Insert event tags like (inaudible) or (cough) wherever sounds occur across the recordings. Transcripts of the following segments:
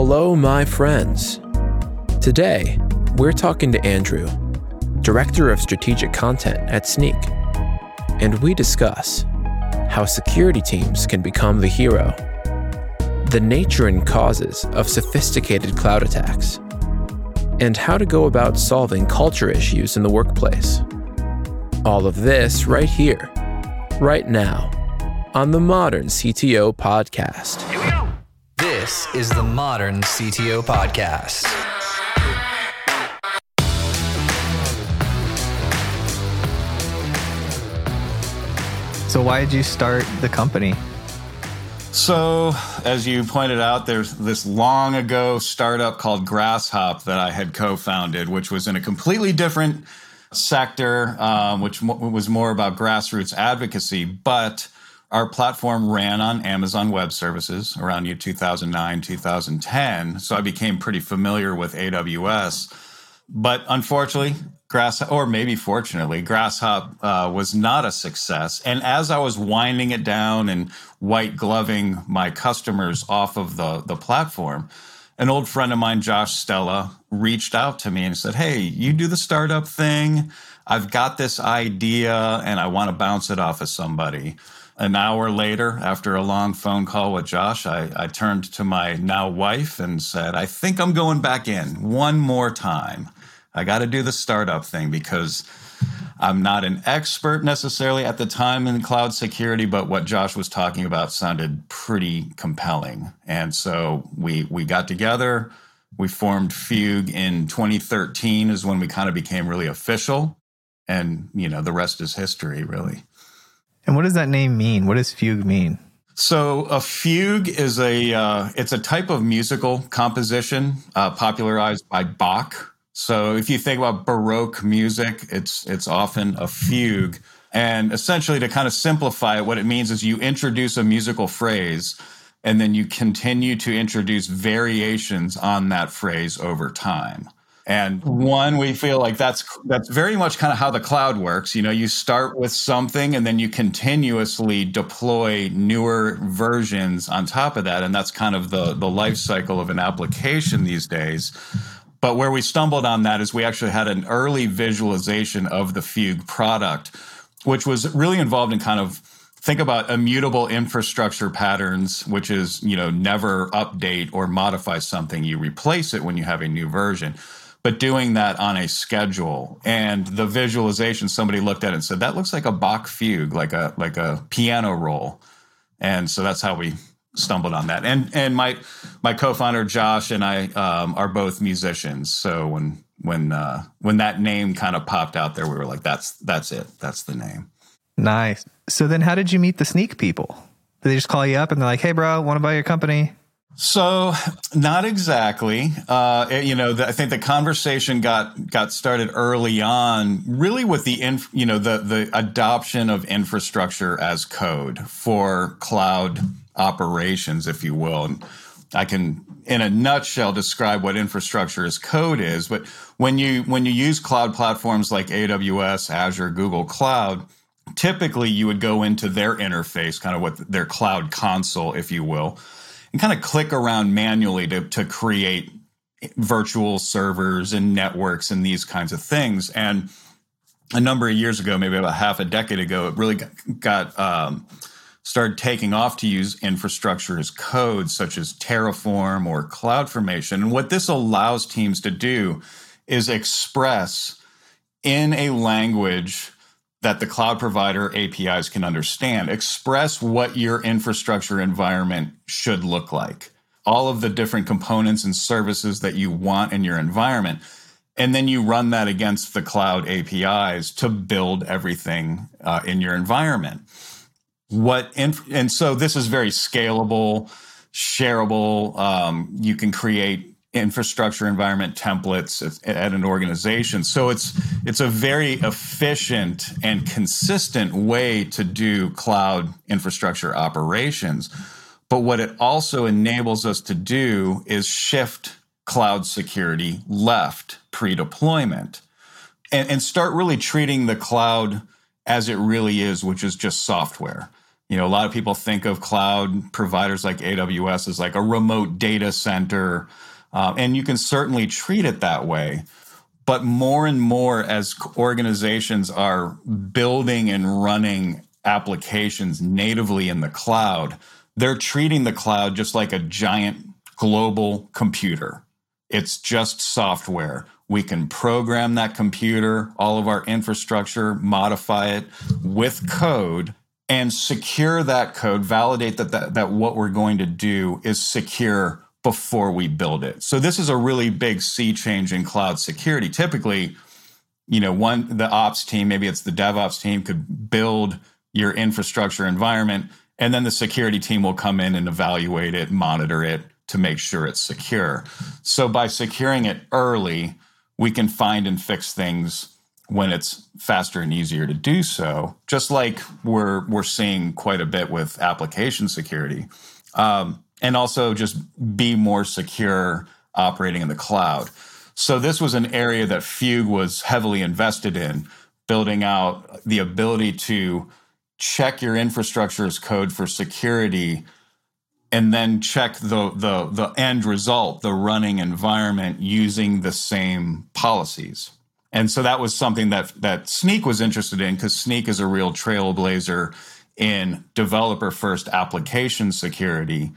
Hello, my friends. Today, we're talking to Andrew, Director of Strategic Content at Snyk, and we discuss how security teams can become the hero, the nature and causes of sophisticated cloud attacks, and how to go about solving culture issues in the workplace. All of this right here, right now, on the Modern CTO Podcast. This is the Modern CTO Podcast. So, why did you start the company? So, as you pointed out, there's this long ago startup called Grasshop that I had co founded, which was in a completely different sector, um, which was more about grassroots advocacy. But our platform ran on Amazon Web Services around year 2009, 2010. So I became pretty familiar with AWS. But unfortunately, Grass, or maybe fortunately, Grasshop uh, was not a success. And as I was winding it down and white gloving my customers off of the, the platform, an old friend of mine, Josh Stella, reached out to me and said, Hey, you do the startup thing. I've got this idea and I want to bounce it off of somebody. An hour later, after a long phone call with Josh, I, I turned to my now wife and said, I think I'm going back in one more time. I got to do the startup thing because I'm not an expert necessarily at the time in cloud security, but what Josh was talking about sounded pretty compelling. And so we we got together. We formed Fugue in 2013 is when we kind of became really official. And you know, the rest is history, really. And what does that name mean? What does fugue mean? So a fugue is a uh, it's a type of musical composition uh, popularized by Bach. So if you think about Baroque music, it's it's often a fugue. And essentially, to kind of simplify it, what it means is you introduce a musical phrase, and then you continue to introduce variations on that phrase over time. And one, we feel like that's that's very much kind of how the cloud works. You know, you start with something and then you continuously deploy newer versions on top of that. And that's kind of the the life cycle of an application these days. But where we stumbled on that is we actually had an early visualization of the Fugue product, which was really involved in kind of think about immutable infrastructure patterns, which is, you know, never update or modify something. You replace it when you have a new version. But doing that on a schedule and the visualization, somebody looked at it and said, that looks like a Bach fugue, like a like a piano roll. And so that's how we stumbled on that. And and my my co-founder Josh and I um, are both musicians. So when when uh, when that name kind of popped out there, we were like, that's that's it. That's the name. Nice. So then, how did you meet the Snyk people? Did they just call you up and they're like, "Hey, bro, want to buy your company?" So, not exactly. Uh, you know, the, I think the conversation got got started early on, really with the inf, you know the the adoption of infrastructure as code for cloud operations, if you will. And I can, in a nutshell, describe what infrastructure as code is. But when you when you use cloud platforms like AWS, Azure, Google Cloud, typically you would go into their interface, kind of what their cloud console, if you will, and kind of click around manually to, to create virtual servers and networks and these kinds of things. And a number of years ago, maybe about half a decade ago, it really got, um, started taking off to use infrastructure as code, such as Terraform or CloudFormation. And what this allows teams to do is express in a language that the cloud provider APIs can understand, express what your infrastructure environment should look like, all of the different components and services that you want in your environment. And then you run that against the cloud APIs to build everything uh, in your environment. What inf- and so this is very scalable shareable um, you can create infrastructure environment templates at an organization. So it's it's a very efficient and consistent way to do cloud infrastructure operations. But what it also enables us to do is shift cloud security left pre-deployment and, and start really treating the cloud as it really is which is just software. You know, a lot of people think of cloud providers like AWS as like a remote data center, um, and you can certainly treat it that way. But more and more, as organizations are building and running applications natively in the cloud, they're treating the cloud just like a giant global computer. It's just software. We can program that computer, all of our infrastructure, modify it with code and secure that code, validate that, that, that what we're going to do is secure before we build it. So this is a really big sea change in cloud security. Typically, you know, one the ops team, maybe it's the DevOps team could build your infrastructure environment and then the security team will come in and evaluate it, monitor it to make sure it's secure. So by securing it early, we can find and fix things when it's faster and easier to do so. Just like we're we're seeing quite a bit with application security, um, and also just be more secure operating in the cloud. So this was an area that Fugue was heavily invested in, building out the ability to check your infrastructure as code for security and then check the, the, the end result, the running environment using the same policies. And so that was something that, that Snyk was interested in because Snyk is a real trailblazer in developer first application security.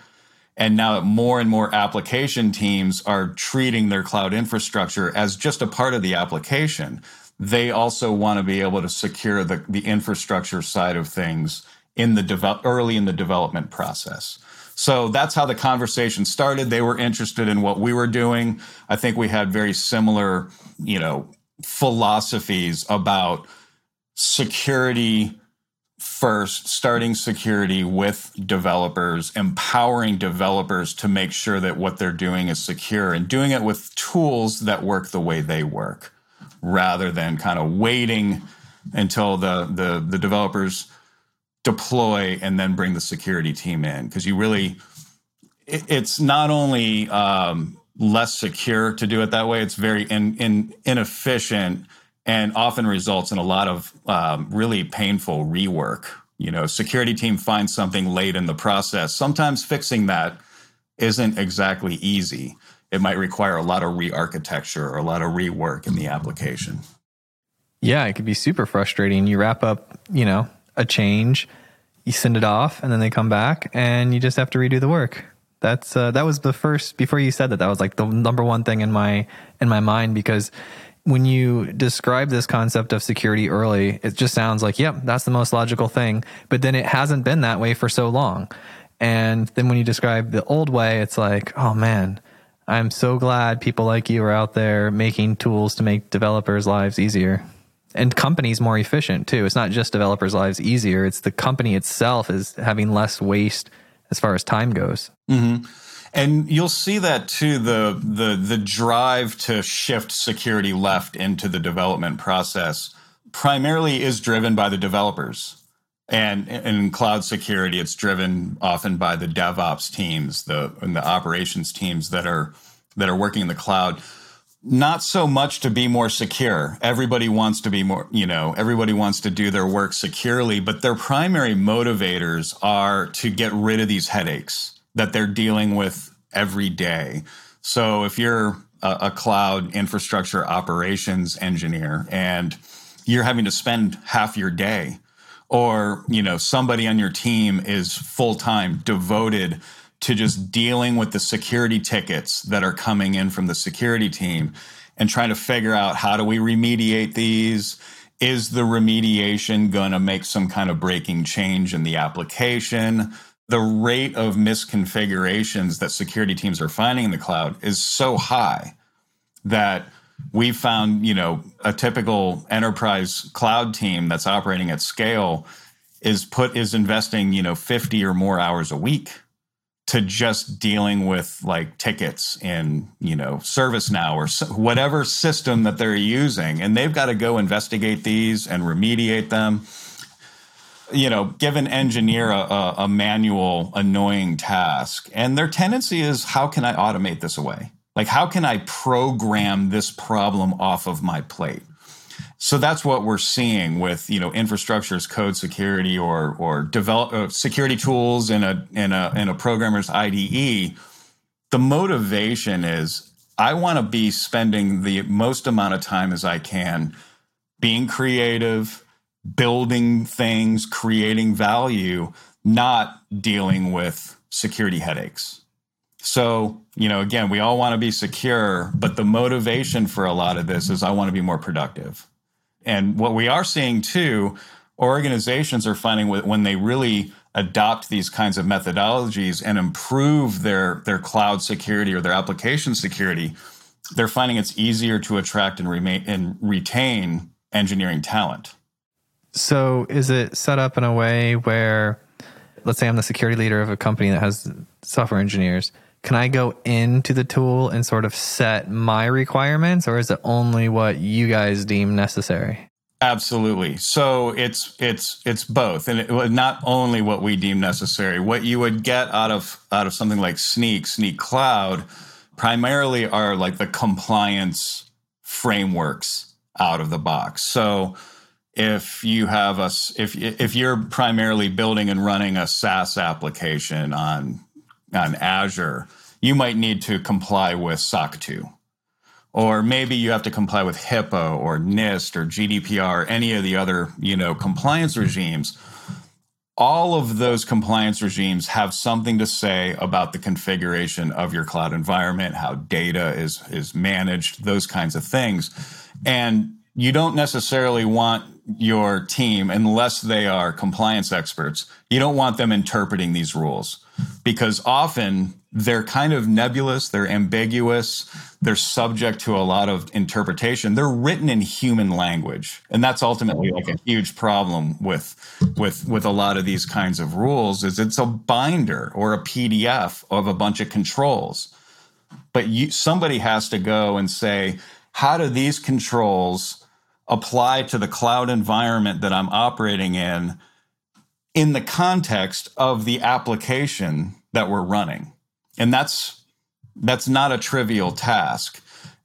And now more and more application teams are treating their cloud infrastructure as just a part of the application, they also want to be able to secure the, the infrastructure side of things in the develop early in the development process. So that's how the conversation started. They were interested in what we were doing. I think we had very similar, you know, philosophies about security first, starting security with developers, empowering developers to make sure that what they're doing is secure and doing it with tools that work the way they work rather than kind of waiting until the the, the developers deploy and then bring the security team in. Because you really it, it's not only um, less secure to do it that way it's very in, in, inefficient and often results in a lot of um, really painful rework you know security team finds something late in the process sometimes fixing that isn't exactly easy it might require a lot of re-architecture or a lot of rework in the application yeah it could be super frustrating you wrap up you know a change, you send it off, and then they come back, and you just have to redo the work. That's uh, that was the first before you said that. That was like the number one thing in my in my mind because when you describe this concept of security early, it just sounds like, yep, that's the most logical thing. But then it hasn't been that way for so long. And then when you describe the old way, it's like, oh man, I'm so glad people like you are out there making tools to make developers' lives easier and companies more efficient too. It's not just developers' lives easier; it's the company itself is having less waste as far as time goes. Mm-hmm. And you'll see that too the the the drive to shift security left into the development process primarily is driven by the developers. And in cloud security, it's driven often by the DevOps teams, the and the operations teams that are that are working in the cloud not so much to be more secure. Everybody wants to be more, you know, everybody wants to do their work securely, but their primary motivators are to get rid of these headaches that they're dealing with every day. So if you're a, a cloud infrastructure operations engineer and you're having to spend half your day or, you know, somebody on your team is full time devoted to just dealing with the security tickets that are coming in from the security team and trying to figure out how do we remediate these? Is the remediation going to make some kind of breaking change in the application? The rate of misconfigurations that security teams are finding in the cloud is so high that we found, you know, a typical enterprise cloud team that's operating at scale is put is investing, you know, 50 or more hours a week to just dealing with like tickets in you know ServiceNow or whatever system that they're using, and they've got to go investigate these and remediate them. You know, give an engineer a, a manual, annoying task, and their tendency is, how can I automate this away? Like, how can I program this problem off of my plate? So that's what we're seeing with you know infrastructure as code security or or develop uh, security tools in a in a in a programmer's IDE. The motivation is I want to be spending the most amount of time as I can being creative, building things, creating value, not dealing with security headaches. So, you know, again, we all want to be secure, but the motivation for a lot of this is I want to be more productive. And what we are seeing too, organizations are finding when they really adopt these kinds of methodologies and improve their their cloud security or their application security, they're finding it's easier to attract and remain and retain engineering talent. So, is it set up in a way where, let's say, I'm the security leader of a company that has software engineers? Can I go into the tool and sort of set my requirements, or is it only what you guys deem necessary? Absolutely. So it's it's it's both, and it, not only what we deem necessary. What you would get out of out of something like Snyk, Snyk Cloud, primarily are like the compliance frameworks out of the box. So if you have a if if you're primarily building and running a SaaS application on on Azure, you might need to comply with SOC 2. Or maybe you have to comply with HIPAA or NIST or GDPR, any of the other, you know, compliance regimes. All of those compliance regimes have something to say about the configuration of your cloud environment, how data is is managed, those kinds of things. And you don't necessarily want your team, unless they are compliance experts, you don't want them interpreting these rules because often they're kind of nebulous, they're ambiguous, they're subject to a lot of interpretation. They're written in human language. And that's ultimately like a huge problem with with with a lot of these kinds of rules is it's a binder or a PDF of a bunch of controls. But you somebody has to go and say, how do these controls apply to the cloud environment that I'm operating in in the context of the application that we're running. And that's that's not a trivial task.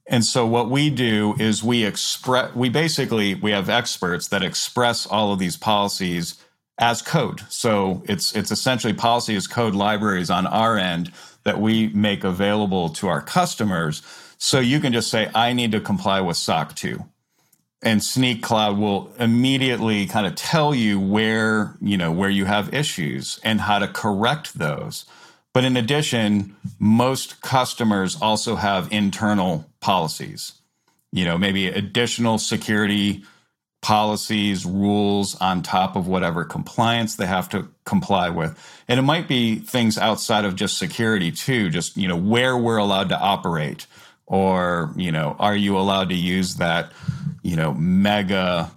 And so what we do is we express we basically we have experts that express all of these policies as code. So it's it's essentially policy as code libraries on our end that we make available to our customers. So you can just say I need to comply with SOC 2 and Snyk Cloud will immediately kind of tell you where, you know, where you have issues and how to correct those. But in addition, most customers also have internal policies. You know, maybe additional security policies, rules on top of whatever compliance they have to comply with. And it might be things outside of just security too, just, you know, where we're allowed to operate or, you know, are you allowed to use that you know, mega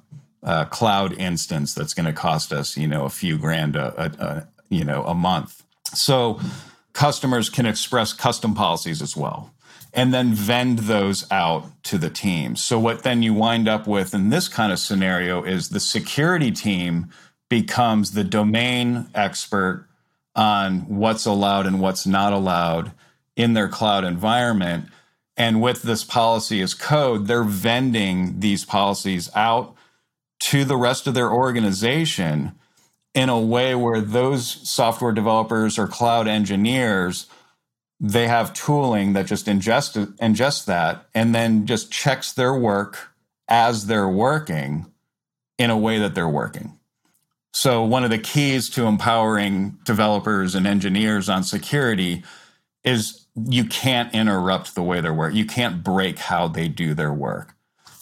uh, cloud instance that's going to cost us, you know, a few grand a, a, a, you know a month. So customers can express custom policies as well, and then vend those out to the team. So what then you wind up with in this kind of scenario is the security team becomes the domain expert on what's allowed and what's not allowed in their cloud environment and with this policy as code, they're vending these policies out to the rest of their organization in a way where those software developers or cloud engineers they have tooling that just ingests ingests that and then just checks their work as they're working in a way that they're working. So one of the keys to empowering developers and engineers on security is you can't interrupt the way they're work. You can't break how they do their work.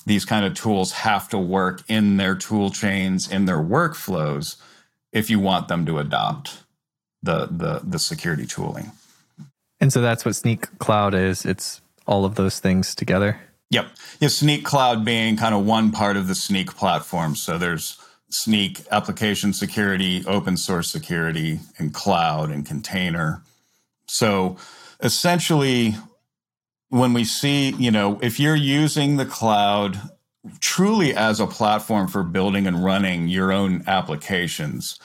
These kind of tools have to work in their tool chains, in their workflows, if you want them to adopt the the the security tooling. And so that's what Snyk Cloud is. It's all of those things together. Yep. Yeah, Snyk Cloud being kind of one part of the Snyk platform. So there's Snyk application security, open source security, and cloud and container. So essentially when we see, you know, if you're using the cloud truly as a platform for building and running your own applications,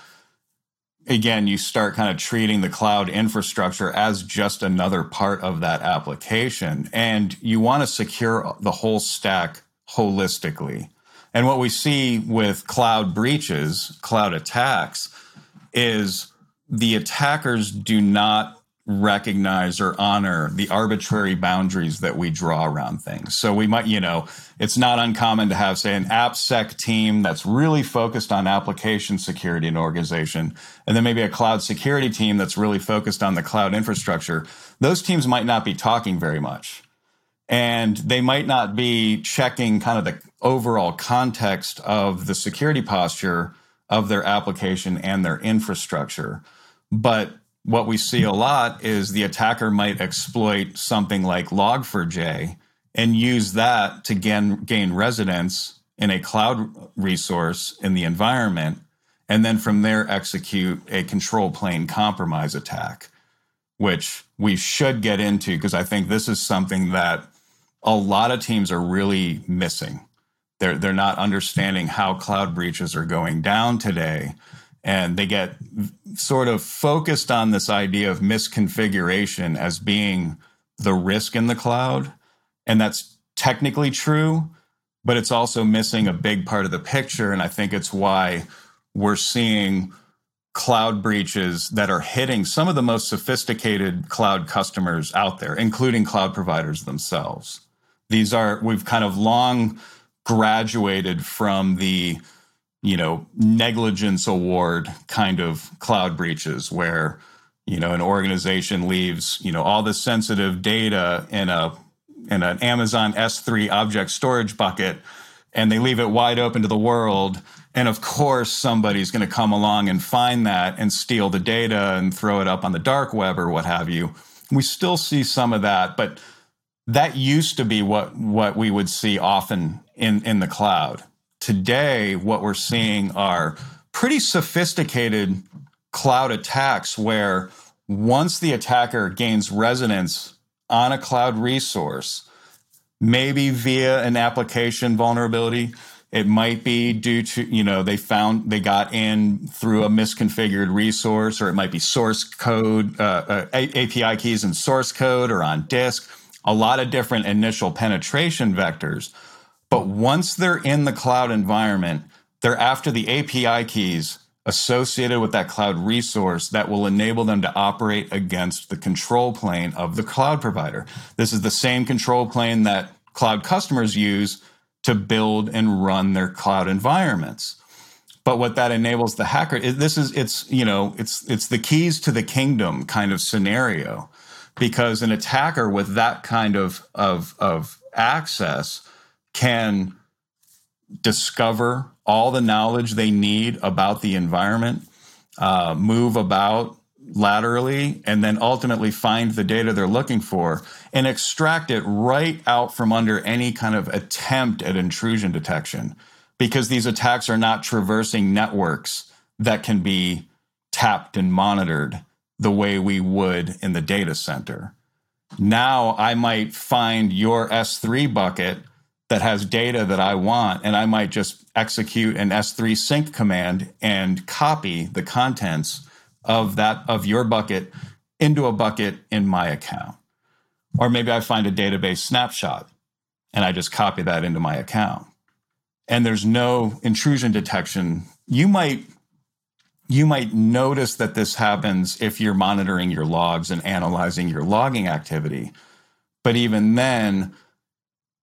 again, you start kind of treating the cloud infrastructure as just another part of that application. And you want to secure the whole stack holistically. And what we see with cloud breaches, cloud attacks, is the attackers do not recognize or honor the arbitrary boundaries that we draw around things. So we might, you know, it's not uncommon to have, say, an AppSec team that's really focused on application security in an organization, and then maybe a cloud security team that's really focused on the cloud infrastructure. Those teams might not be talking very much. And they might not be checking kind of the overall context of the security posture of their application and their infrastructure. But what we see a lot is the attacker might exploit something like Log4j and use that to gain, gain residence in a cloud resource in the environment, and then from there execute a control plane compromise attack, which we should get into because I think this is something that a lot of teams are really missing. They're, they're not understanding how cloud breaches are going down today and they get sort of focused on this idea of misconfiguration as being the risk in the cloud. And that's technically true, but it's also missing a big part of the picture. And I think it's why we're seeing cloud breaches that are hitting some of the most sophisticated cloud customers out there, including cloud providers themselves. These are, we've kind of long graduated from the you know, negligence award kind of cloud breaches where, you know, an organization leaves, you know, all the sensitive data in a in an Amazon S3 object storage bucket and they leave it wide open to the world. And of course, somebody's going to come along and find that and steal the data and throw it up on the dark web or what have you. We still see some of that, but that used to be what what we would see often in in the cloud today, what we're seeing are pretty sophisticated cloud attacks where once the attacker gains residence on a cloud resource, maybe via an application vulnerability, it might be due to, you know, they found they got in through a misconfigured resource, or it might be source code, uh, uh, API keys and source code, or on disk. A lot of different initial penetration vectors. But once they're in the cloud environment, they're after the API keys associated with that cloud resource that will enable them to operate against the control plane of the cloud provider. This is the same control plane that cloud customers use to build and run their cloud environments. But what that enables the hacker is this is it's you know it's it's the keys to the kingdom kind of scenario because an attacker with that kind of of of access can discover all the knowledge they need about the environment, uh, move about laterally, and then ultimately find the data they're looking for and extract it right out from under any kind of attempt at intrusion detection. Because these attacks are not traversing networks that can be tapped and monitored the way we would in the data center. Now I might find your S3 bucket that has data that I want, and I might just execute an S3 sync command and copy the contents of that of your bucket into a bucket in my account. Or maybe I find a database snapshot and I just copy that into my account. And there's no intrusion detection. You might you might notice that this happens if you're monitoring your logs and analyzing your logging activity. But even then,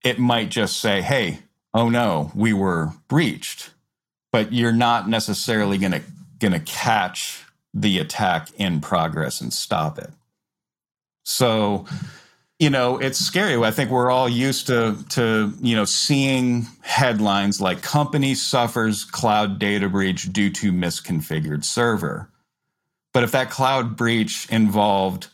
it might just say, hey, oh no, we were breached. But you're not necessarily going to going to catch the attack in progress and stop it. So, you know, it's scary. I think we're all used to to, you know, seeing headlines like company suffers cloud data breach due to misconfigured server. But if that cloud breach involved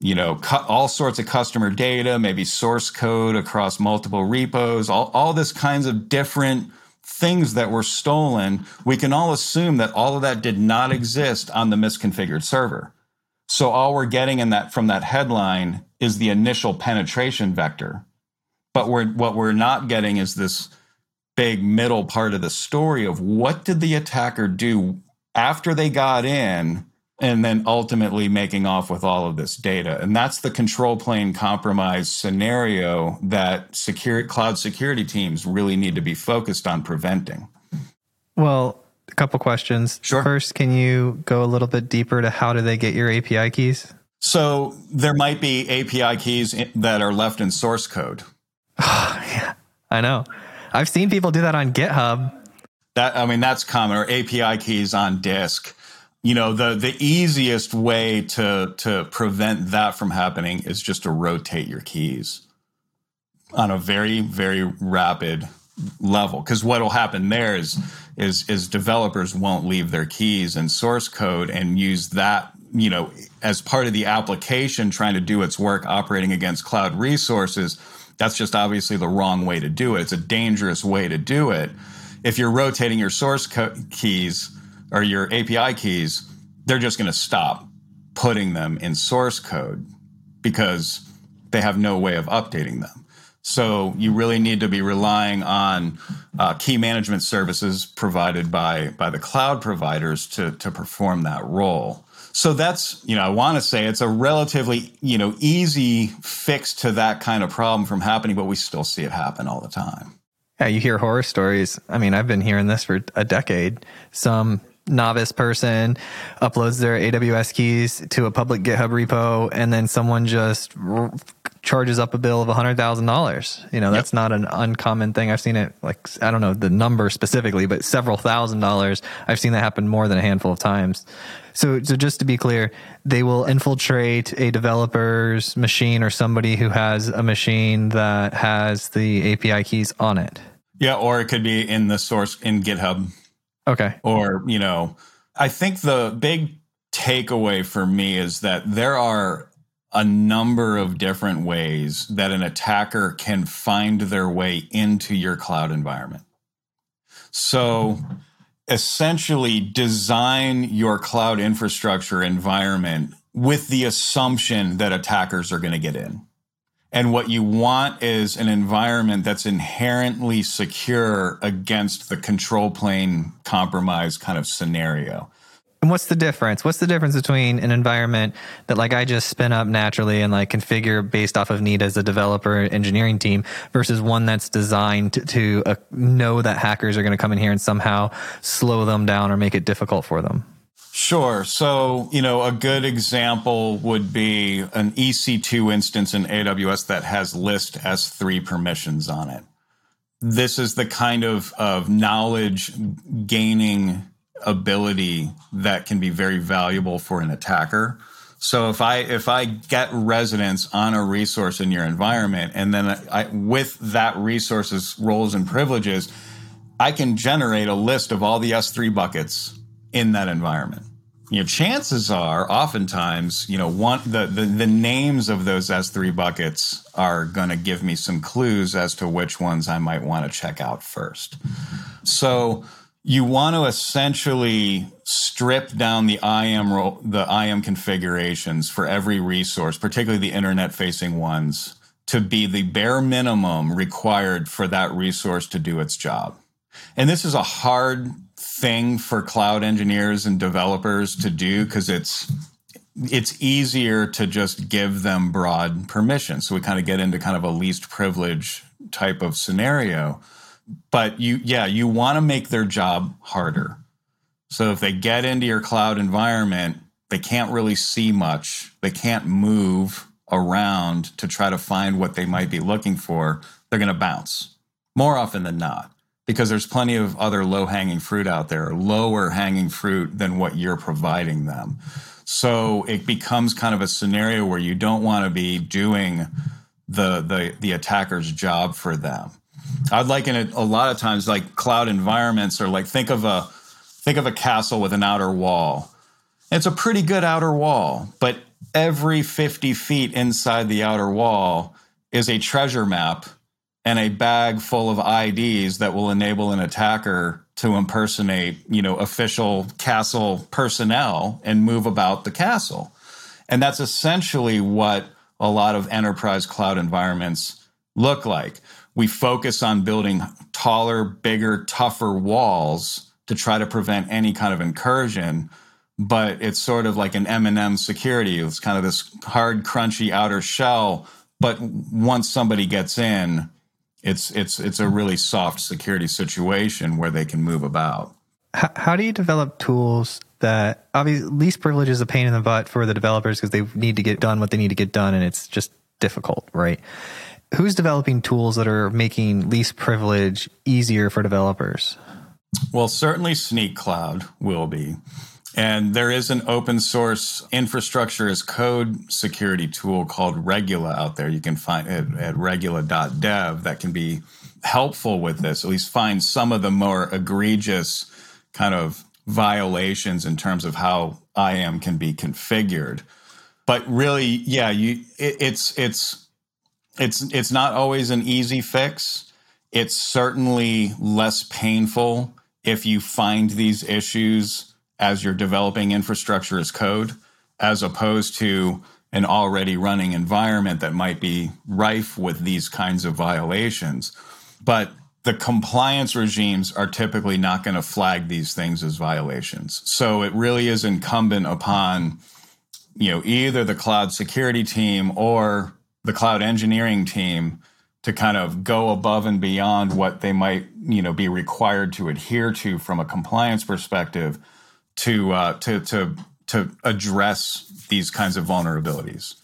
you know, all sorts of customer data, maybe source code across multiple repos, all, all this kinds of different things that were stolen, we can all assume that all of that did not exist on the misconfigured server. So all we're getting in that from that headline is the initial penetration vector. But we're, what we're not getting is this big middle part of the story of what did the attacker do after they got in and then ultimately making off with all of this data. And that's the control plane compromise scenario that secure, cloud security teams really need to be focused on preventing. Well, a couple questions. Sure. First, can you go a little bit deeper to how do they get your API keys? So there might be API keys that are left in source code. (sighs) yeah, I know. I've seen people do that on GitHub. That I mean, that's common. Or API keys on disk. You know, the the easiest way to to prevent that from happening is just to rotate your keys on a very very rapid level. Because what will happen there is is is developers won't leave their keys in source code and use that you know as part of the application trying to do its work operating against cloud resources that's just obviously the wrong way to do it it's a dangerous way to do it if you're rotating your source co- keys or your api keys they're just going to stop putting them in source code because they have no way of updating them so you really need to be relying on uh, key management services provided by by the cloud providers to to perform that role. So that's you know I want to say it's a relatively you know easy fix to that kind of problem from happening, but we still see it happen all the time. Yeah, you hear horror stories. I mean, I've been hearing this for a decade. Some novice person uploads their AWS keys to a public GitHub repo, and then someone just charges up a bill of $100,000. You know, that's yep. not an uncommon thing. I've seen it like, I don't know the number specifically, but several thousand dollars. I've seen that happen more than a handful of times. So, so just to be clear, they will infiltrate a developer's machine or somebody who has a machine that has the API keys on it. Yeah, or it could be in the source in GitHub. Okay. Or, you know, I think the big takeaway for me is that there are a number of different ways that an attacker can find their way into your cloud environment. So essentially, design your cloud infrastructure environment with the assumption that attackers are going to get in. And what you want is an environment that's inherently secure against the control plane compromise kind of scenario. And what's the difference? What's the difference between an environment that like I just spin up naturally and like configure based off of need as a developer engineering team versus one that's designed to, uh, know that hackers are going to come in here and somehow slow them down or make it difficult for them? Sure. So, you know, a good example would be an EC2 instance in AWS that has list S3 permissions on it. This is the kind of, of knowledge gaining ability that can be very valuable for an attacker. So if I if I get residence on a resource in your environment, and then I, with that resource's roles and privileges, I can generate a list of all the S3 buckets in that environment. You know, chances are, oftentimes, you know, one the the, the names of those S3 buckets are going to give me some clues as to which ones I might want to check out first. So you want to essentially strip down the IAM ro- the IAM configurations for every resource, particularly the internet facing ones, to be the bare minimum required for that resource to do its job. And this is a hard thing for cloud engineers and developers to do because it's it's easier to just give them broad permission. So we kind of get into kind of a least privilege type of scenario. But you yeah you want to make their job harder. So if they get into your cloud environment they can't really see much. They can't move around to try to find what they might be looking for. They're going to bounce more often than not because there's plenty of other low hanging fruit out there lower hanging fruit than what you're providing them so it becomes kind of a scenario where you don't want to be doing the the the attacker's job for them I'd liken it a lot of times like cloud environments or like think of a think of a castle with an outer wall. It's a pretty good outer wall, but every 50 feet inside the outer wall is a treasure map and a bag full of IDs that will enable an attacker to impersonate, you know, official castle personnel and move about the castle. And that's essentially what a lot of enterprise cloud environments look like we focus on building taller, bigger, tougher walls to try to prevent any kind of incursion. but it's sort of like an M&M security. It's kind of this hard, crunchy outer shell, but once somebody gets in, it's it's it's a really soft security situation where they can move about. How, how do you develop tools that obviously least privilege is a pain in the butt for the developers because they need to get done what they need to get done and it's just difficult, right? Who's developing tools that are making least privilege easier for developers? Well, certainly Snyk Cloud will be. And there is an open source infrastructure as code security tool called Regula out there. You can find it at regula.dev that can be helpful with this, at least find some of the more egregious kind of violations in terms of how IAM can be configured. But really, yeah, you it, it's it's it's it's not always an easy fix. It's certainly less painful if you find these issues as you're developing infrastructure as code, as opposed to an already running environment that might be rife with these kinds of violations. But the compliance regimes are typically not going to flag these things as violations. So it really is incumbent upon you know either the cloud security team or the cloud engineering team to kind of go above and beyond what they might you know be required to adhere to from a compliance perspective to uh, to to to address these kinds of vulnerabilities.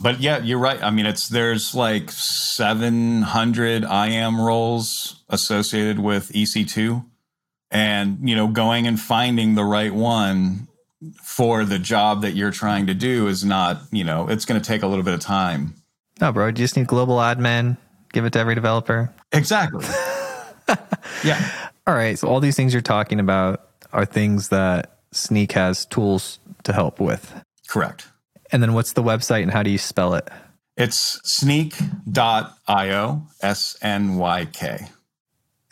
But yeah, you're right. I mean, it's there's like 700 IAM roles associated with EC2, and you know, going and finding the right one for the job that you're trying to do is not, you know, it's going to take a little bit of time. No, bro, you just need global admin. Give it to every developer. Exactly. (laughs) yeah. All right. So all these things you're talking about are things that Snyk has tools to help with. Correct. And then what's the website and how do you spell it? It's snyk.io, S N Y K.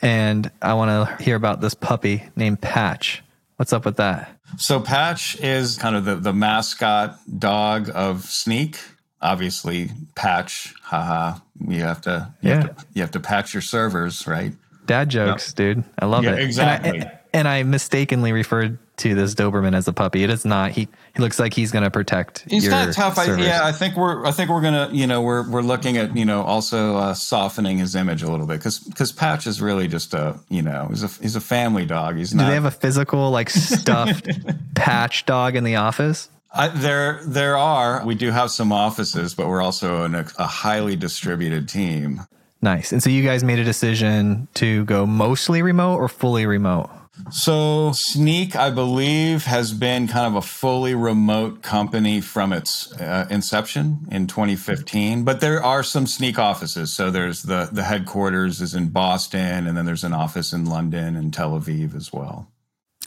And I want to hear about this puppy named Patch. What's up with that? So, Patch is kind of the, the mascot dog of Snyk. Obviously, Patch, haha. You have to, you, yeah. have to, you have to patch your servers, right? Dad jokes, dude. I love yeah, it. Exactly. And I, and I mistakenly referred to this Doberman as a puppy. It is not. He he looks like he's going to protect. He's not tough. I, yeah, I think we're I think we're gonna you know we're we're looking at you know also uh, softening his image a little bit because because Patch is really just a you know he's a he's a family dog. He's not. Do they have a physical like stuffed (laughs) Patch dog in the office? I, there, there are. We do have some offices, but we're also in a, a highly distributed team. Nice. And so you guys made a decision to go mostly remote or fully remote? So, Snyk, I believe, has been kind of a fully remote company from its uh, inception in 2015. But there are some Snyk offices. So, there's the, the headquarters is in Boston, and then there's an office in London and Tel Aviv as well.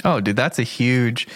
Oh, dude, that's a huge.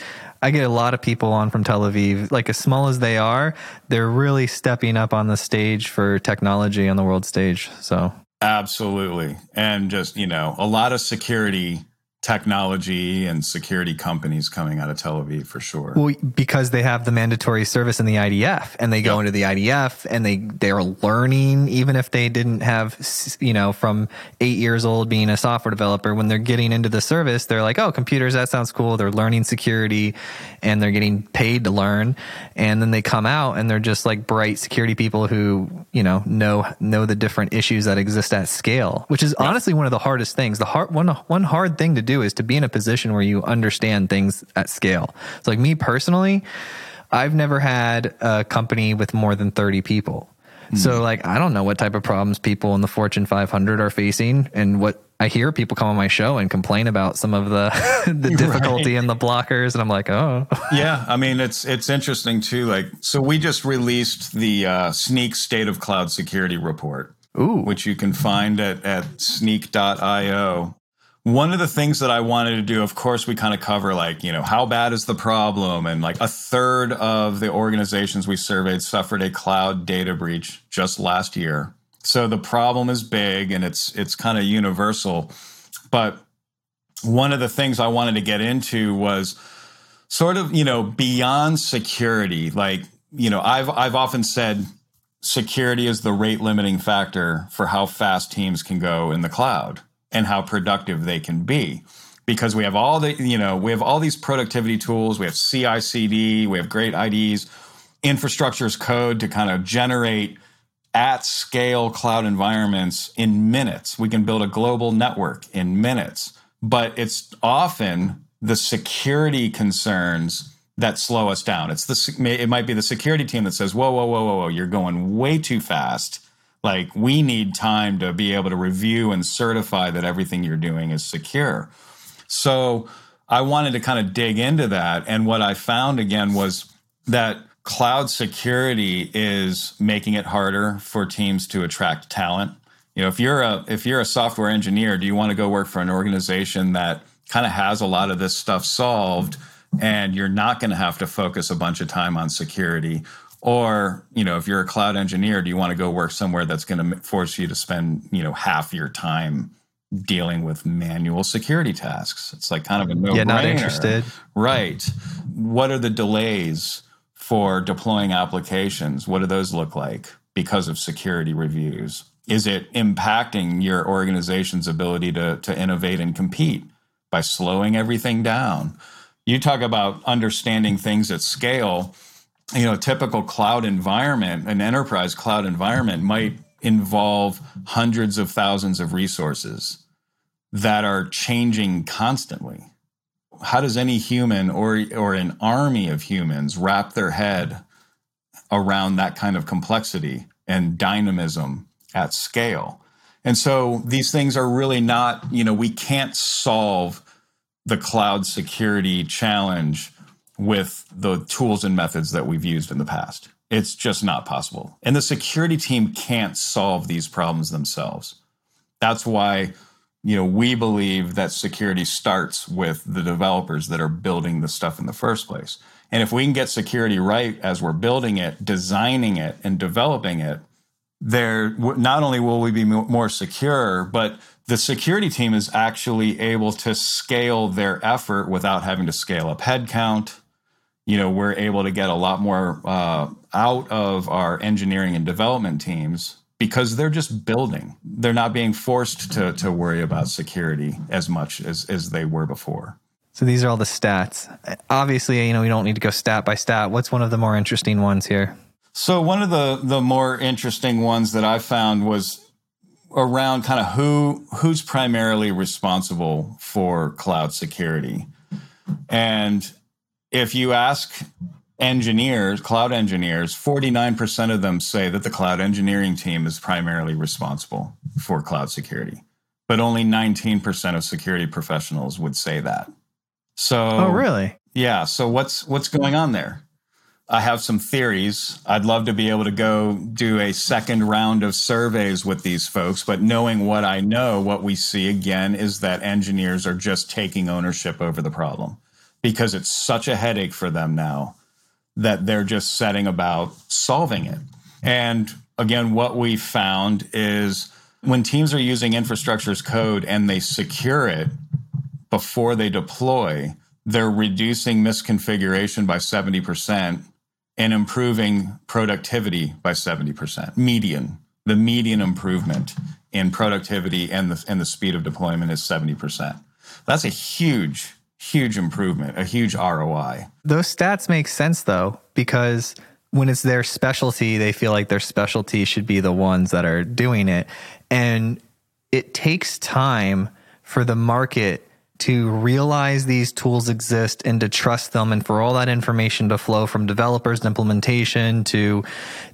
I get a lot of people on from Tel Aviv. Like, as small as they are, they're really stepping up on the stage for technology on the world stage. So, absolutely. And just, you know, a lot of security technology and security companies coming out of Tel Aviv for sure. Well, because they have the mandatory service in the IDF and they go yep. into the IDF and they they're learning even if they didn't have you know from 8 years old being a software developer when they're getting into the service they're like, "Oh, computers that sounds cool." They're learning security and they're getting paid to learn and then they come out and they're just like bright security people who, you know, know know the different issues that exist at scale, which is honestly one of the hardest things. The hard one one hard thing to do is to be in a position where you understand things at scale. So, like me personally, I've never had a company with more than 30 people. Mm. So, like, I don't know what type of problems people in the Fortune 500 are facing and what I hear people come on my show and complain about some of the (laughs) the difficulty right. and the blockers, and I'm like, oh, (laughs) yeah. I mean, it's it's interesting too. Like, so we just released the uh, Snyk State of Cloud Security report, Ooh. which you can find at at snyk.io. One of the things that I wanted to do, of course, we kind of cover like, you know, how bad is the problem? And like a third of the organizations we surveyed suffered a cloud data breach just last year. So the problem is big and it's it's kind of universal. But one of the things I wanted to get into was sort of, you know, beyond security. Like, you know, I've I've often said security is the rate limiting factor for how fast teams can go in the cloud and how productive they can be. because we have all the, you know, we have all these productivity tools. We have CI CD, we have great IDs, infrastructure as code to kind of generate at scale cloud environments in minutes. We can build a global network in minutes, but it's often the security concerns that slow us down. It's the it might be the security team that says, "Whoa, whoa, whoa, whoa, whoa, you're going way too fast." Like we need time to be able to review and certify that everything you're doing is secure. So I wanted to kind of dig into that, and what I found again was that cloud security is making it harder for teams to attract talent. You know, if you're a if you're a software engineer, do you want to go work for an organization that kind of has a lot of this stuff solved and you're not going to have to focus a bunch of time on security? Or, you know, if you're a cloud engineer, do you want to go work somewhere that's going to force you to spend, you know, half your time dealing with manual security tasks? It's like kind of a mm, no Yeah, not interested. Right. What are the delays? for deploying applications, what do those look like because of security reviews? Is it impacting your organization's ability to, to innovate and compete by slowing everything down? You talk about understanding things at scale. You know, a typical cloud environment, an enterprise cloud environment might involve hundreds of thousands of resources that are changing constantly how does any human or or an army of humans wrap their head around that kind of complexity and dynamism at scale? And so these things are really not, you know, we can't solve the cloud security challenge with the tools and methods that we've used in the past. It's just not possible. And the security team can't solve these problems themselves. That's why you know, we believe that security starts with the developers that are building the stuff in the first place. And if we can get security right as we're building it, designing it, and developing it, there not only will we be more secure, but the security team is actually able to scale their effort without having to scale up headcount. You know, we're able to get a lot more uh, out of our engineering and development teams because they're just building. They're not being forced to, to worry about security as much as, as they were before. So these are all the stats. Obviously, you know, we don't need to go stat by stat. What's one of the more interesting ones here? So one of the the more interesting ones that I found was around kind of who who's primarily responsible for cloud security. And if you ask engineers, cloud engineers, 49% of them say that the cloud engineering team is primarily responsible for cloud security. But only 19% of security professionals would say that. So Oh, really? Yeah, so what's what's going on there? I have some theories. I'd love to be able to go do a second round of surveys with these folks, but knowing what I know, what we see again is that engineers are just taking ownership over the problem because it's such a headache for them now that they're just setting about solving it. And again, what we found is when teams are using infrastructure as code and they secure it before they deploy, they're reducing misconfiguration by 70% and improving productivity by 70%. Median, the median improvement in productivity and the, and the speed of deployment is 70%. That's a huge huge improvement, a huge ROI. Those stats make sense though, because when it's their specialty, they feel like their specialty should be the ones that are doing it. And it takes time for the market to realize these tools exist and to trust them and for all that information to flow from developers and implementation to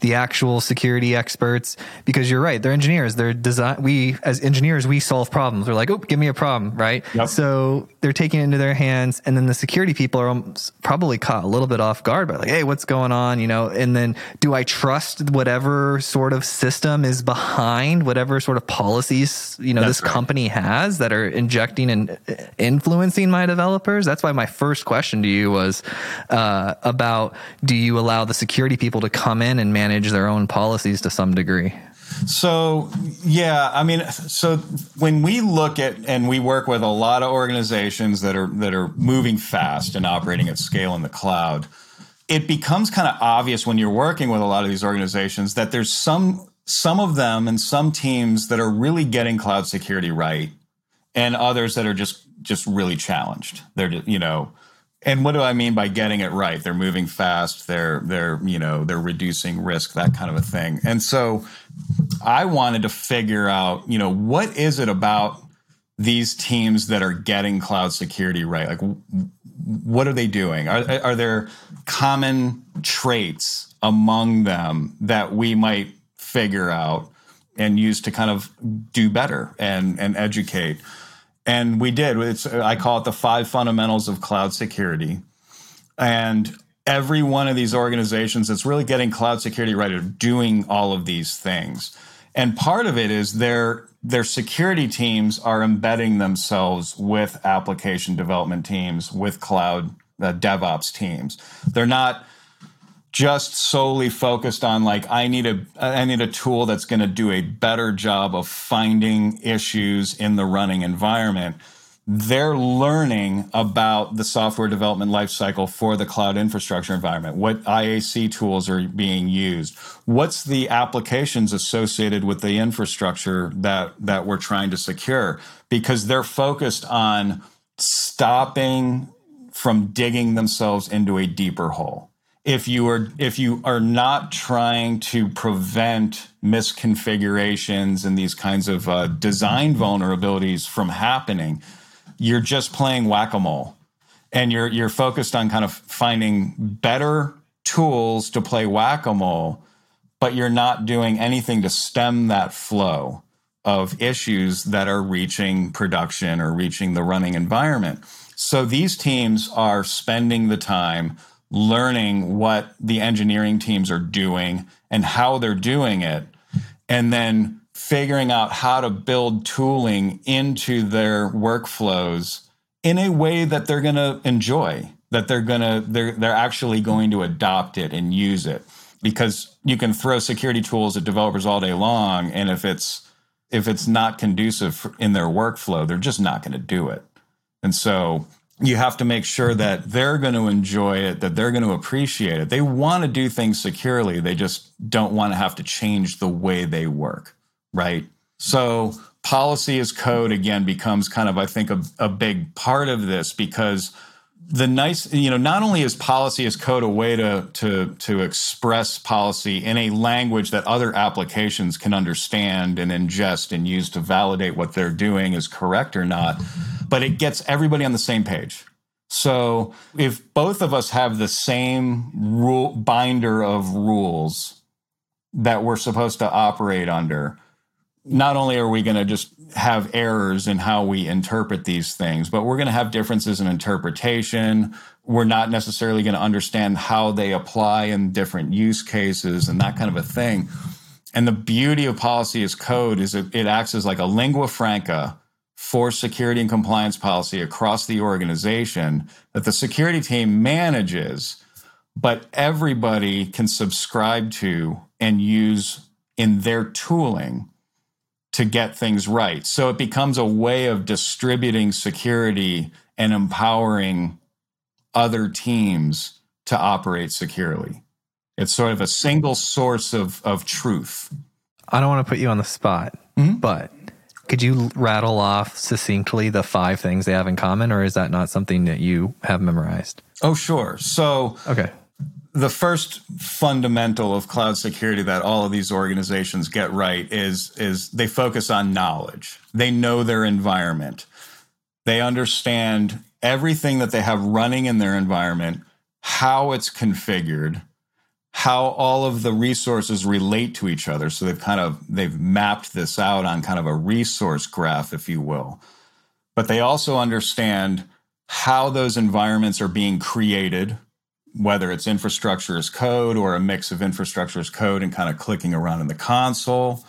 the actual security experts. Because you're right they're engineers. They're design we as engineers we solve problems. We're like oh give me a problem right? Yep. so they're taking it into their hands and then the security people are probably caught a little bit off guard by like hey what's going on? You know and then do i trust whatever sort of system is behind whatever sort of policies you know That's this right. company has that are injecting and influencing my developers? That's why my first question to you was uh, about do you allow the security people to come in and manage their own policies to some degree? So, yeah, I mean, so when we look at and we work with a lot of organizations that are that are moving fast and operating at scale in the cloud, it becomes kind of obvious when you're working with a lot of these organizations that there's some some of them and some teams that are really getting cloud security right and others that are just just really challenged. They're, you know, and what do I mean by getting it right? They're moving fast. They're they're you know they're reducing risk, that kind of a thing. And so, I wanted to figure out you know what is it about these teams that are getting cloud security right? Like, what are they doing? Are are there common traits among them that we might figure out and use to kind of do better and and educate? And we did. It's I call it the five fundamentals of cloud security, and every one of these organizations that's really getting cloud security right are doing all of these things. And part of it is their their security teams are embedding themselves with application development teams, with cloud uh, DevOps teams. They're not just solely focused on like I need a I need a tool that's going to do a better job of finding issues in the running environment. They're learning about the software development lifecycle for the cloud infrastructure environment. What IAC tools are being used? What's the applications associated with the infrastructure that that we're trying to secure? Because they're focused on stopping from digging themselves into a deeper hole if you are if you are not trying to prevent misconfigurations and these kinds of uh, design vulnerabilities from happening, you're just playing whack-a-mole, and you're you're focused on kind of finding better tools to play whack-a-mole, but you're not doing anything to stem that flow of issues that are reaching production or reaching the running environment. So these teams are spending the time learning what the engineering teams are doing and how they're doing it, and then figuring out how to build tooling into their workflows in a way that they're going to enjoy that they're going to they're they're actually going to adopt it and use it. Because you can throw security tools at developers all day long and if it's if it's not conducive in their workflow they're just not going to do it. And so you have to make sure that they're going to enjoy it, that they're going to appreciate it. They want to do things securely. They just don't want to have to change the way they work, right? So, policy as code again becomes kind of, I think, a, a big part of this because the nice, you know, not only is policy as code a way to, to, to express policy in a language that other applications can understand and ingest and use to validate what they're doing is correct or not but it gets everybody on the same page. So if both of us have the same rule binder of rules that we're supposed to operate under, not only are we going to just have errors in how we interpret these things, but we're going to have differences in interpretation. We're not necessarily going to understand how they apply in different use cases and that kind of a thing. And the beauty of policy as code is it, it acts as like a lingua franca for security and compliance policy across the organization that the security team manages, but everybody can subscribe to and use in their tooling to get things right. So it becomes a way of distributing security and empowering other teams to operate securely. It's sort of a single source of, of truth. I don't want to put you on the spot, mm-hmm. but could you rattle off succinctly the five things they have in common, or is that not something that you have memorized? Oh, sure. So, okay. The first fundamental of cloud security that all of these organizations get right is is they focus on knowledge. They know their environment. They understand everything that they have running in their environment, how it's configured, how all of the resources relate to each other. So they've kind of they've mapped this out on kind of a resource graph, if you will. But they also understand how those environments are being created, whether it's infrastructure as code or a mix of infrastructure as code and kind of clicking around in the console.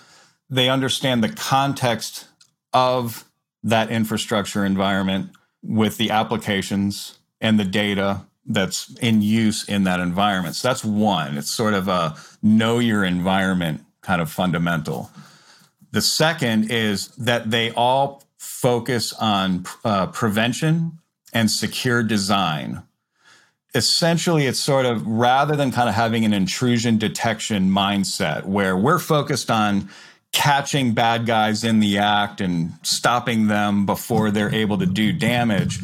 They understand the context of that infrastructure environment with the applications and the data that's in use in that environment. So that's one. It's sort of a know your environment kind of fundamental. The second is that they all focus on uh, prevention and secure design. Essentially, it's sort of rather than kind of having an intrusion detection mindset where we're focused on catching bad guys in the act and stopping them before they're able to do damage.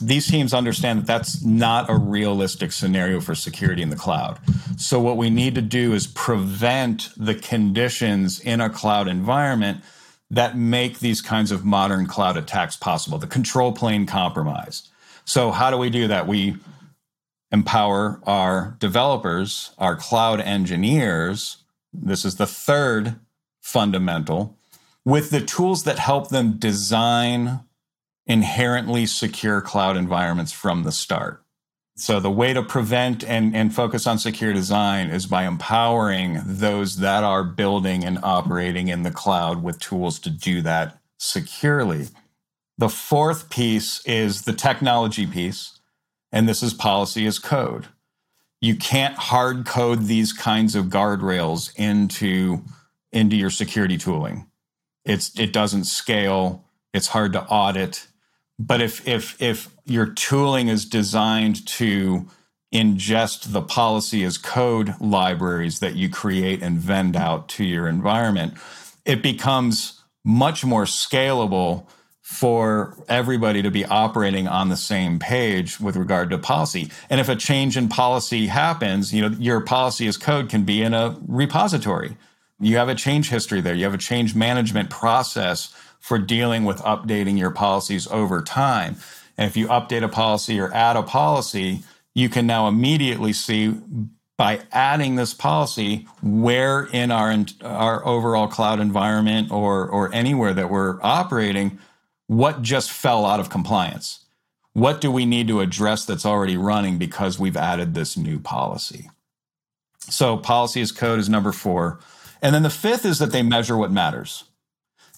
These teams understand that that's not a realistic scenario for security in the cloud. So, what we need to do is prevent the conditions in a cloud environment that make these kinds of modern cloud attacks possible, the control plane compromise. So, how do we do that? We empower our developers, our cloud engineers. This is the third fundamental with the tools that help them design inherently secure cloud environments from the start. So, the way to prevent and, and focus on secure design is by empowering those that are building and operating in the cloud with tools to do that securely. The fourth piece is the technology piece, and this is policy as code. You can't hard code these kinds of guardrails into, into your security tooling. It's, it doesn't scale, it's hard to audit. But if, if, if your tooling is designed to ingest the policy as code libraries that you create and vend out to your environment, it becomes much more scalable for everybody to be operating on the same page with regard to policy. And if a change in policy happens, you know, your policy as code can be in a repository. You have a change history there. You have a change management process for dealing with updating your policies over time. And if you update a policy or add a policy, you can now immediately see by adding this policy where in our our overall cloud environment or or anywhere that we're operating what just fell out of compliance? What do we need to address that's already running because we've added this new policy? So policy as code is number 4 and then the fifth is that they measure what matters.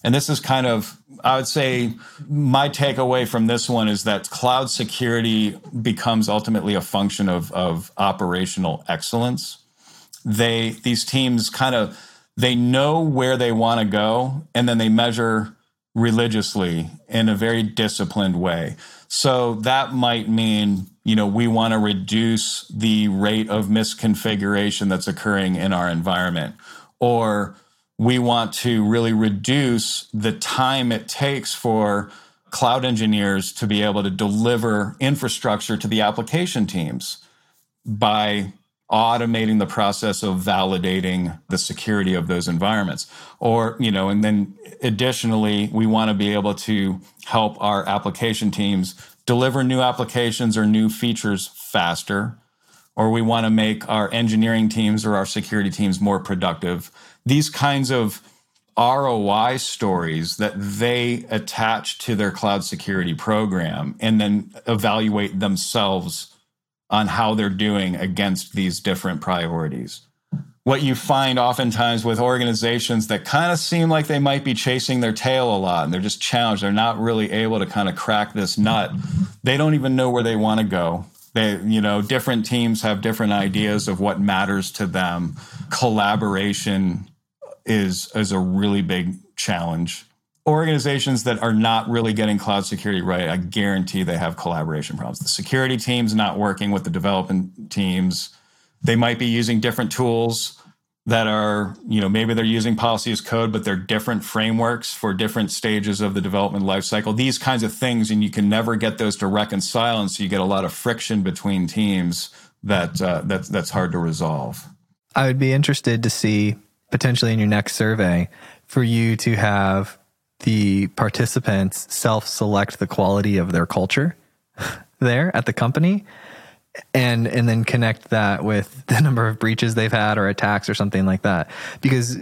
And this is kind of, I would say, my takeaway from this one is that cloud security becomes ultimately a function of, of operational excellence. They, these teams kind of, they know where they want to go and then they measure religiously in a very disciplined way. So that might mean, you know, we want to reduce the rate of misconfiguration that's occurring in our environment or we want to really reduce the time it takes for cloud engineers to be able to deliver infrastructure to the application teams by automating the process of validating the security of those environments. Or you know and then additionally we want to be able to help our application teams deliver new applications or new features faster. Or we want to make our engineering teams or our security teams more productive. These kinds of ROI stories that they attach to their cloud security program and then evaluate themselves on how they're doing against these different priorities. What you find oftentimes with organizations that kind of seem like they might be chasing their tail a lot and they're just challenged, they're not really able to kind of crack this nut. They don't even know where they want to go. They, you know, different teams have different ideas of what matters to them. Collaboration is is a really big challenge. Organizations that are not really getting cloud security right, I guarantee they have collaboration problems. The security teams not working with the development teams. They might be using different tools that are, you know, maybe they're using policy as code, but they're different frameworks for different stages of the development lifecycle. These kinds of things, and you can never get those to reconcile, and so you get a lot of friction between teams that uh, that's that's hard to resolve. I would be interested to see potentially in your next survey for you to have the participants self select the quality of their culture (laughs) there at the company and and then connect that with (laughs) the number of breaches they've had or attacks or something like that because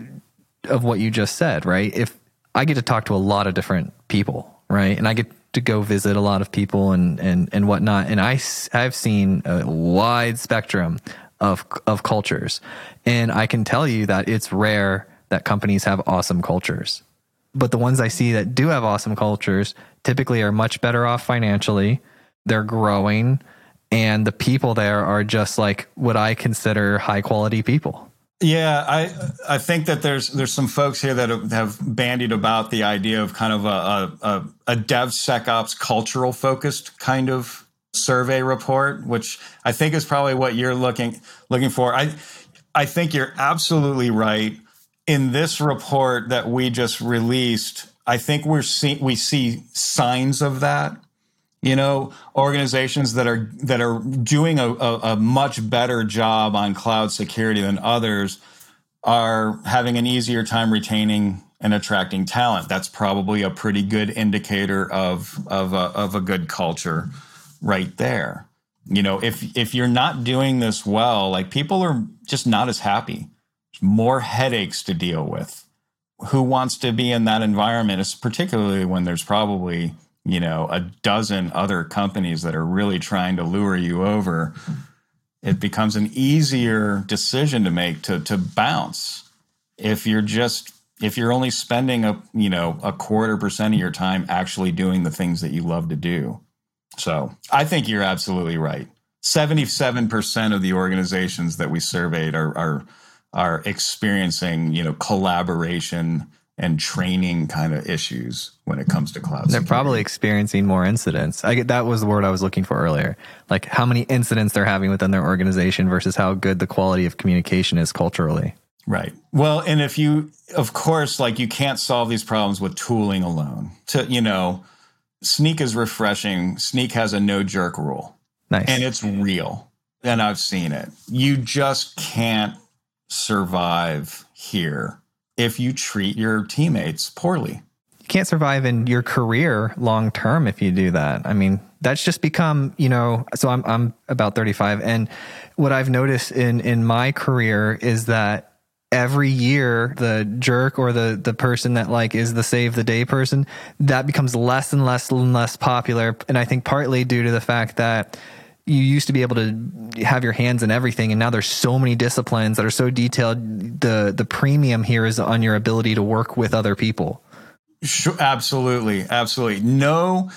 of what you just said right if i get to talk to a lot of different people right and i get to go visit a lot of people and and and whatnot and i i've seen a wide spectrum of of cultures. And I can tell you that it's rare that companies have awesome cultures. But the ones I see that do have awesome cultures typically are much better off financially. They're growing and the people there are just like what I consider high quality people. Yeah, I I think that there's there's some folks here that have, bandied about the idea of kind of a a, a DevSecOps cultural focused kind of survey report, which I think is probably what you're looking looking for. I I think you're absolutely right. In this report that we just released, I think we're see, we see signs of that. You know, organizations that are that are doing a, a, a much better job on cloud security than others are having an easier time retaining and attracting talent. That's probably a pretty good indicator of of a, of a good culture, right there. You know, if if you're not doing this well, like people are just not as happy. More headaches to deal with. Who wants to be in that environment? It's particularly when there's probably you know a dozen other companies that are really trying to lure you over. It becomes an easier decision to make to to bounce if you're just if you're only spending a you know a quarter percent of your time actually doing the things that you love to do so i think you're absolutely right 77% of the organizations that we surveyed are are are experiencing you know collaboration and training kind of issues when it comes to cloud they're probably experiencing more incidents i get that was the word i was looking for earlier like how many incidents they're having within their organization versus how good the quality of communication is culturally Right. Well, and if you, of course, like you can't solve these problems with tooling alone. To, you know, Snyk is refreshing. Snyk has a no jerk rule. Nice. And it's real. And I've seen it. You just can't survive here if you treat your teammates poorly. You can't survive in your career long term if you do that. I mean, that's just become, you know, so I'm I'm about 35 and what I've noticed in in my career is that every year the jerk or the the person that like is the save the day person that becomes less and less and less popular and i think partly due to the fact that you used to be able to have your hands in everything and now there's so many disciplines that are so detailed the the premium here is on your ability to work with other people sure, absolutely absolutely no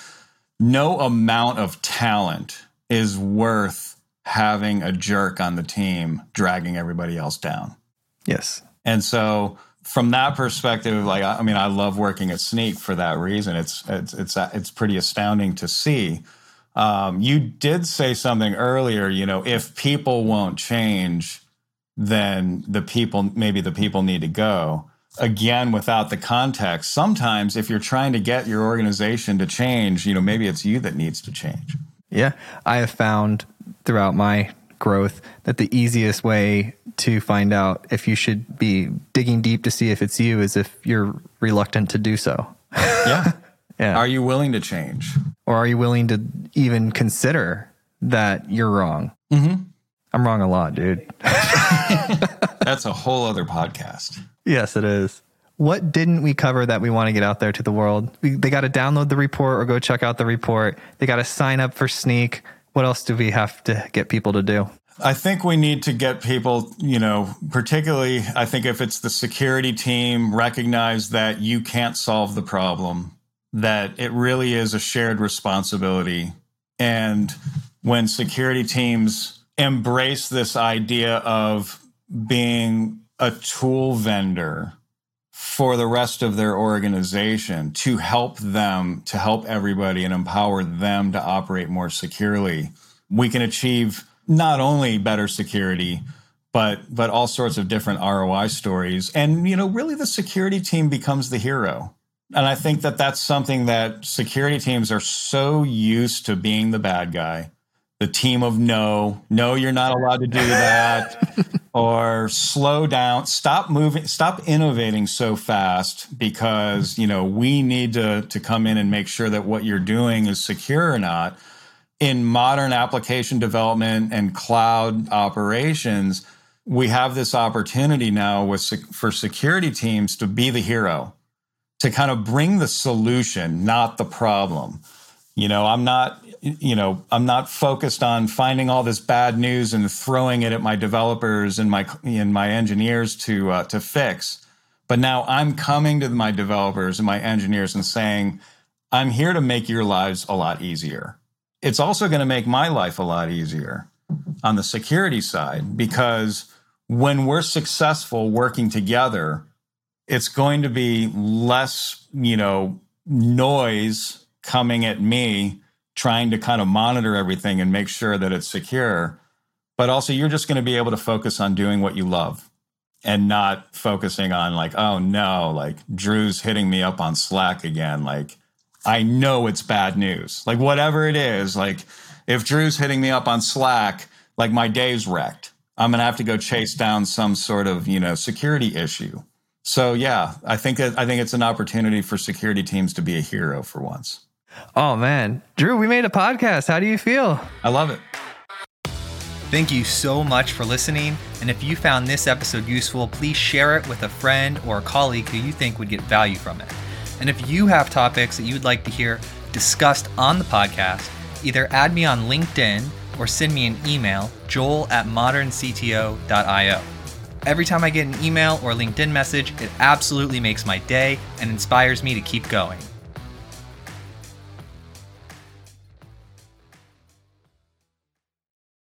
no amount of talent is worth having a jerk on the team dragging everybody else down Yes. And so from that perspective, like I mean, I love working at Snyk for that reason. It's it's it's it's pretty astounding to see. Um, you did say something earlier. You know, if people won't change, then the people maybe the people need to go. Again, without the context, sometimes if you're trying to get your organization to change, you know, maybe it's you that needs to change. Yeah, I have found throughout my growth that the easiest way to find out if you should be digging deep to see if it's you is if you're reluctant to do so. Yeah. (laughs) yeah. Are you willing to change? Or are you willing to even consider that you're wrong? Mm-hmm. I'm wrong a lot, dude. (laughs) That's a whole other podcast. Yes, it is. What didn't we cover that we want to get out there to the world? We, they got to download the report or go check out the report. They got to sign up for Snyk. What else do we have to get people to do? I think we need to get people, you know, particularly, I think if it's the security team, recognize that you can't solve the problem, that it really is a shared responsibility. And when security teams embrace this idea of being a tool vendor for the rest of their organization to help them, to help everybody and empower them to operate more securely, we can achieve not only better security, but but all sorts of different ROI stories. And you know, really, the security team becomes the hero. And I think that that's something that security teams are so used to being the bad guy, the team of no, no, you're not allowed to do (laughs) that, or slow down, stop moving, stop innovating so fast because you know we need to to come in and make sure that what you're doing is secure or not. In modern application development and cloud operations, we have this opportunity now with for security teams to be the hero, to kind of bring the solution, not the problem. You know, I'm not you know, I'm not focused on finding all this bad news and throwing it at my developers and my and my engineers to uh, to fix. But now I'm coming to my developers and my engineers and saying, I'm here to make your lives a lot easier it's also going to make my life a lot easier on the security side because when we're successful working together, it's going to be less, you know, noise coming at me trying to kind of monitor everything and make sure that it's secure. But also, you're just going to be able to focus on doing what you love and not focusing on like, oh no, like Drew's hitting me up on Slack again. Like, I know it's bad news. Like, whatever it is, like, if Drew's hitting me up on Slack, like my day's wrecked. I'm going to have to go chase down some sort of, you know, security issue. So yeah, I think that I think it's an opportunity for security teams to be a hero for once. Oh man, Drew, we made a podcast. How do you feel? I love it. Thank you so much for listening. And if you found this episode useful, please share it with a friend or a colleague who you think would get value from it. And if you have topics that you'd like to hear discussed on the podcast, either add me on LinkedIn or send me an email, joel at moderncto.io. Every time I get an email or LinkedIn message, it absolutely makes my day and inspires me to keep going.